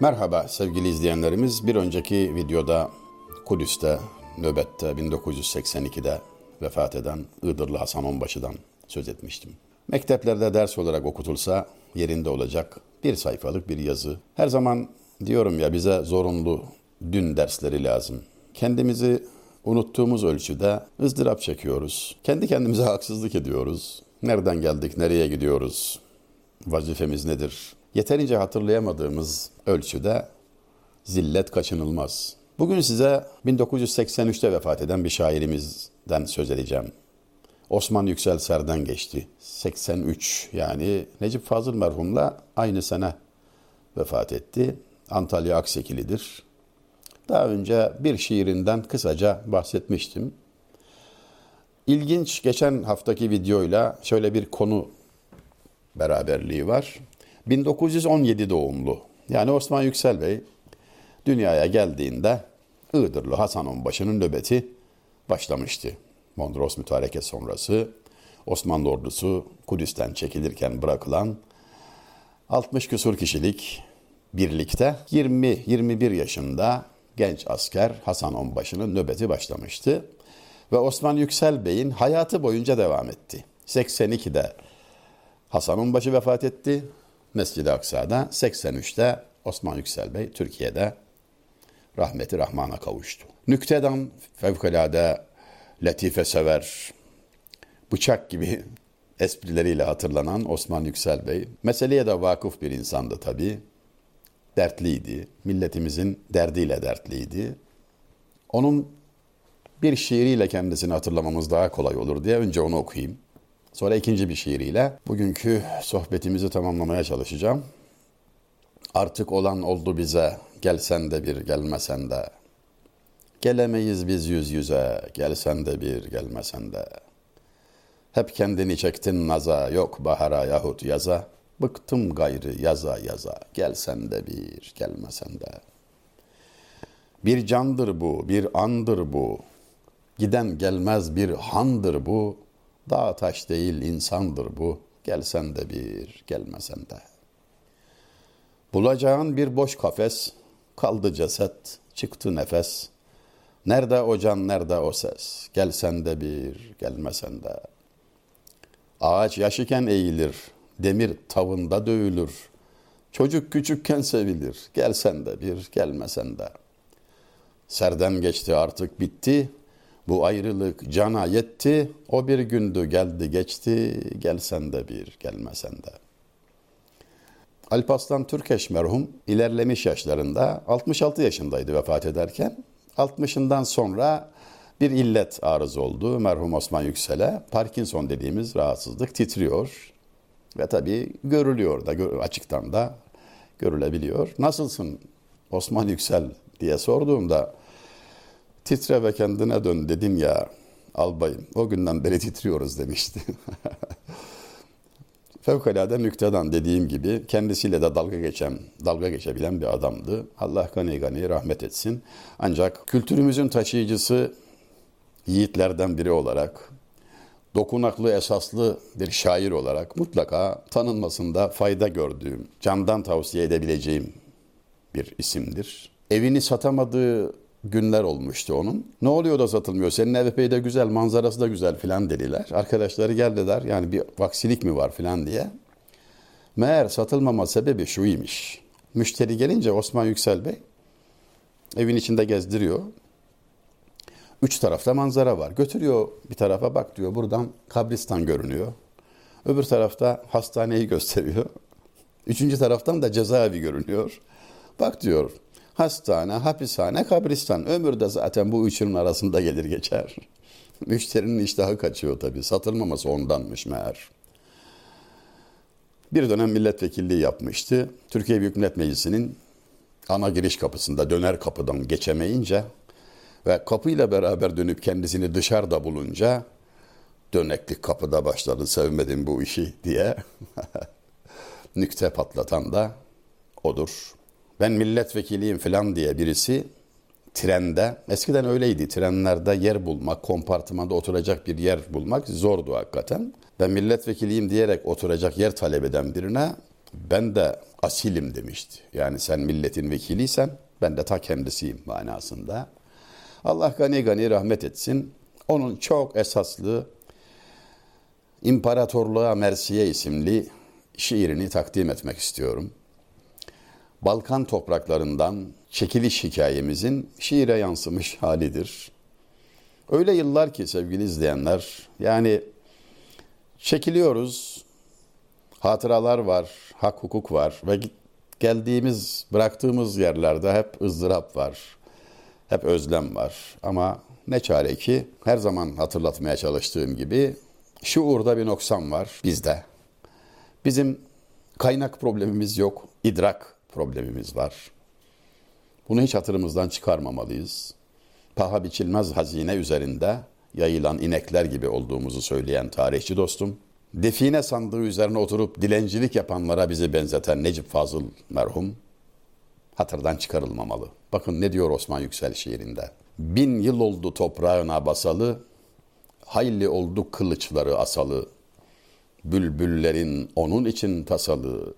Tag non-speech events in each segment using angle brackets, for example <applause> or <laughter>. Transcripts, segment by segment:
Merhaba sevgili izleyenlerimiz. Bir önceki videoda Kudüs'te, nöbette 1982'de vefat eden Iğdırlı Hasan Onbaşı'dan söz etmiştim. Mekteplerde ders olarak okutulsa yerinde olacak bir sayfalık bir yazı. Her zaman diyorum ya bize zorunlu dün dersleri lazım. Kendimizi unuttuğumuz ölçüde ızdırap çekiyoruz. Kendi kendimize <laughs> haksızlık ediyoruz. Nereden geldik, nereye gidiyoruz? Vazifemiz nedir? Yeterince hatırlayamadığımız ölçüde zillet kaçınılmaz. Bugün size 1983'te vefat eden bir şairimizden söz edeceğim. Osman Yüksel Ser'den geçti. 83 yani Necip Fazıl merhumla aynı sene vefat etti. Antalya Aksekilidir. Daha önce bir şiirinden kısaca bahsetmiştim. İlginç geçen haftaki videoyla şöyle bir konu beraberliği var. 1917 doğumlu. Yani Osman Yüksel Bey dünyaya geldiğinde Iğdırlı Hasan Onbaşı'nın nöbeti başlamıştı. Mondros mütareke sonrası Osmanlı ordusu Kudüs'ten çekilirken bırakılan 60 küsur kişilik birlikte 20-21 yaşında genç asker Hasan Onbaşı'nın nöbeti başlamıştı. Ve Osman Yüksel Bey'in hayatı boyunca devam etti. 82'de Hasan Onbaşı vefat etti. Mescid-i Aksa'da 83'te Osman Yüksel Bey Türkiye'de rahmeti rahmana kavuştu. Nükteden fevkalade latife sever, bıçak gibi <laughs> esprileriyle hatırlanan Osman Yüksel Bey, meseleye de vakıf bir insandı tabii. Dertliydi, milletimizin derdiyle dertliydi. Onun bir şiiriyle kendisini hatırlamamız daha kolay olur diye önce onu okuyayım. Sonra ikinci bir şiiriyle bugünkü sohbetimizi tamamlamaya çalışacağım. Artık olan oldu bize, gelsen de bir gelmesen de. Gelemeyiz biz yüz yüze, gelsen de bir gelmesen de. Hep kendini çektin naza, yok bahara yahut yaza. Bıktım gayrı yaza yaza, gelsen de bir gelmesen de. Bir candır bu, bir andır bu. Giden gelmez bir handır bu. Dağ taş değil insandır bu. Gelsen de bir, gelmesen de. Bulacağın bir boş kafes, kaldı ceset, çıktı nefes. Nerede o can, nerede o ses? Gelsen de bir, gelmesen de. Ağaç yaş iken eğilir, demir tavında dövülür. Çocuk küçükken sevilir, gelsen de bir, gelmesen de. Serden geçti artık bitti, bu ayrılık cana yetti, o bir gündü geldi geçti, gelsen de bir, gelmesen de. Alparslan Türkeş merhum ilerlemiş yaşlarında 66 yaşındaydı vefat ederken. 60'ından sonra bir illet arız oldu merhum Osman Yüksel'e. Parkinson dediğimiz rahatsızlık titriyor ve tabii görülüyor da açıktan da görülebiliyor. Nasılsın Osman Yüksel diye sorduğumda titre ve kendine dön dedim ya albayım. O günden beri titriyoruz demişti. <laughs> Fevkalade nükteden dediğim gibi kendisiyle de dalga geçen, dalga geçebilen bir adamdı. Allah gani gani rahmet etsin. Ancak kültürümüzün taşıyıcısı yiğitlerden biri olarak, dokunaklı esaslı bir şair olarak mutlaka tanınmasında fayda gördüğüm, candan tavsiye edebileceğim bir isimdir. Evini satamadığı günler olmuştu onun. Ne oluyor da satılmıyor? Senin ev epey de güzel, manzarası da güzel filan dediler. Arkadaşları geldiler yani bir vaksilik mi var filan diye. Meğer satılmama sebebi şuymuş. Müşteri gelince Osman Yüksel Bey evin içinde gezdiriyor. Üç tarafta manzara var. Götürüyor bir tarafa bak diyor buradan kabristan görünüyor. Öbür tarafta hastaneyi gösteriyor. Üçüncü taraftan da cezaevi görünüyor. Bak diyor hastane, hapishane, kabristan. Ömür de zaten bu üçünün arasında gelir geçer. <laughs> Müşterinin iştahı kaçıyor tabii. Satılmaması ondanmış meğer. Bir dönem milletvekilliği yapmıştı. Türkiye Büyük Millet Meclisi'nin ana giriş kapısında döner kapıdan geçemeyince ve kapıyla beraber dönüp kendisini dışarıda bulunca döneklik kapıda başladı sevmedim bu işi diye <laughs> nükte patlatan da odur ben milletvekiliyim falan diye birisi trende, eskiden öyleydi trenlerde yer bulmak, kompartımanda oturacak bir yer bulmak zordu hakikaten. Ben milletvekiliyim diyerek oturacak yer talep eden birine ben de asilim demişti. Yani sen milletin vekiliysen ben de ta kendisiyim manasında. Allah gani gani rahmet etsin. Onun çok esaslı İmparatorluğa Mersiye isimli şiirini takdim etmek istiyorum. Balkan topraklarından çekiliş hikayemizin şiire yansımış <laughs> halidir. Öyle yıllar ki sevgili izleyenler, yani çekiliyoruz, hatıralar var, hak hukuk var ve geldiğimiz, bıraktığımız yerlerde hep ızdırap var, hep özlem var. Ama ne çare ki her zaman hatırlatmaya çalıştığım gibi şuurda bir noksan var bizde. Bizim kaynak problemimiz yok, idrak problemimiz var. Bunu hiç hatırımızdan çıkarmamalıyız. Paha biçilmez hazine üzerinde yayılan inekler gibi olduğumuzu söyleyen tarihçi dostum, define sandığı üzerine oturup dilencilik yapanlara bizi benzeten Necip Fazıl merhum, hatırdan çıkarılmamalı. Bakın ne diyor Osman Yüksel şiirinde. Bin yıl oldu toprağına basalı, hayli oldu kılıçları asalı. Bülbüllerin onun için tasalı,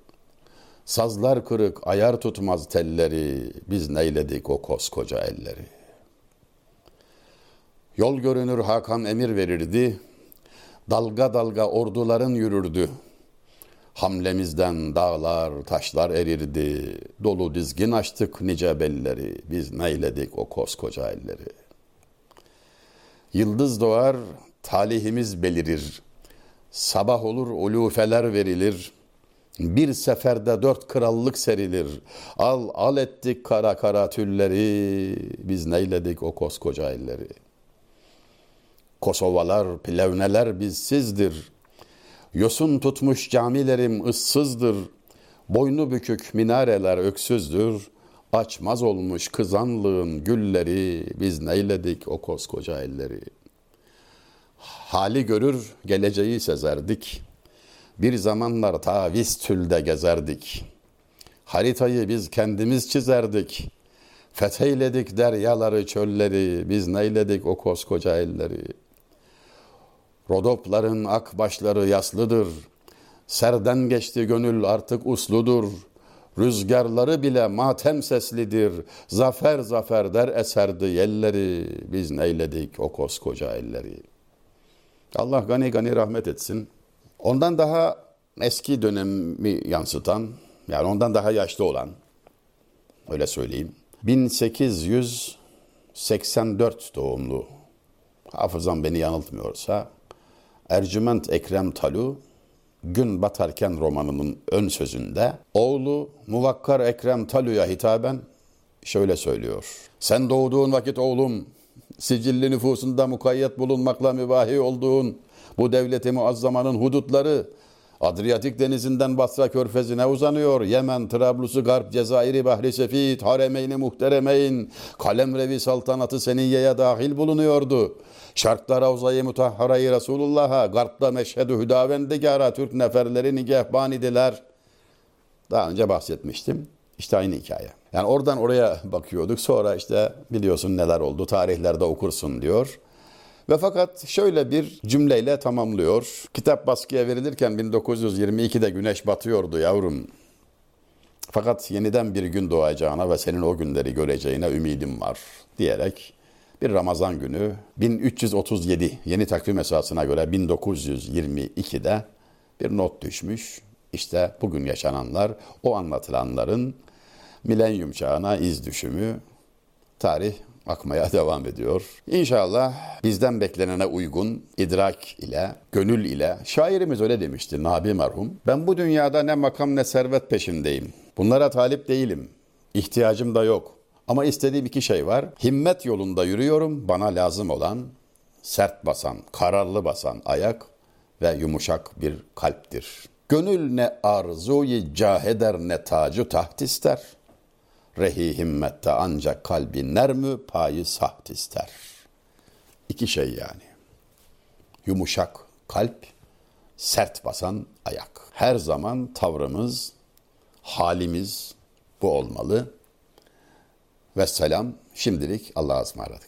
Sazlar kırık, ayar tutmaz telleri, biz neyledik o koskoca elleri. Yol görünür Hakan emir verirdi, dalga dalga orduların yürürdü. Hamlemizden dağlar, taşlar erirdi, dolu dizgin açtık nice belleri, biz neyledik o koskoca elleri. Yıldız doğar, talihimiz belirir, sabah olur ulufeler verilir.'' Bir seferde dört krallık serilir. Al al ettik kara kara tülleri. Biz neyledik o koskoca elleri. Kosovalar, plevneler bizsizdir. Yosun tutmuş camilerim ıssızdır. Boynu bükük minareler öksüzdür. Açmaz olmuş kızanlığın gülleri. Biz neyledik o koskoca elleri. Hali görür geleceği sezerdik.'' Bir zamanlar ta Vistül'de gezerdik. Haritayı biz kendimiz çizerdik. Fetheyledik deryaları, çölleri, biz neyledik o koskoca elleri. Rodopların ak başları yaslıdır. Serden geçti gönül artık usludur. Rüzgarları bile matem seslidir. Zafer zafer der eserdi yelleri. Biz neyledik o koskoca elleri. Allah gani gani rahmet etsin. Ondan daha eski dönemi yansıtan, yani ondan daha yaşlı olan, öyle söyleyeyim. 1884 doğumlu, hafızam beni yanıltmıyorsa, Ercüment Ekrem Talu, Gün Batarken romanının ön sözünde, oğlu Muvakkar Ekrem Talu'ya hitaben şöyle söylüyor. Sen doğduğun vakit oğlum, sicilli nüfusunda mukayyet bulunmakla mübahi olduğun bu devleti muazzamanın hudutları Adriyatik denizinden Basra körfezine uzanıyor. Yemen, Trablus'u, Garp, Cezayir'i, Bahri Sefit, Haremeyni Muhteremeyn, Kalemrevi saltanatı Seniyye'ye dahil bulunuyordu. Şarkta Ravza-i Mutahhara'yı Resulullah'a, Garp'ta Meşhedü Hüdavendegara Türk neferleri nigehban idiler. Daha önce bahsetmiştim. İşte aynı hikaye. Yani oradan oraya bakıyorduk. Sonra işte biliyorsun neler oldu. Tarihlerde okursun diyor. Ve fakat şöyle bir cümleyle tamamlıyor. Kitap baskıya verilirken 1922'de güneş batıyordu yavrum. Fakat yeniden bir gün doğacağına ve senin o günleri göreceğine ümidim var diyerek bir Ramazan günü 1337 yeni takvim esasına göre 1922'de bir not düşmüş. İşte bugün yaşananlar o anlatılanların milenyum çağına iz düşümü tarih akmaya <laughs> devam ediyor. İnşallah bizden beklenene uygun idrak ile, gönül ile, şairimiz öyle demişti Nabi merhum. Ben bu dünyada ne makam ne servet peşindeyim. Bunlara talip değilim. İhtiyacım da yok. Ama istediğim iki şey var. Himmet yolunda yürüyorum. Bana lazım olan sert basan, kararlı basan ayak ve yumuşak bir kalptir. Gönül ne arzuyu caheder ne tacı taht ister. Rehi himmette ancak kalbi nermü payı saht ister. İki şey yani. Yumuşak kalp, sert basan ayak. Her zaman tavrımız, halimiz bu olmalı. Ve selam şimdilik Allah'a ısmarladık.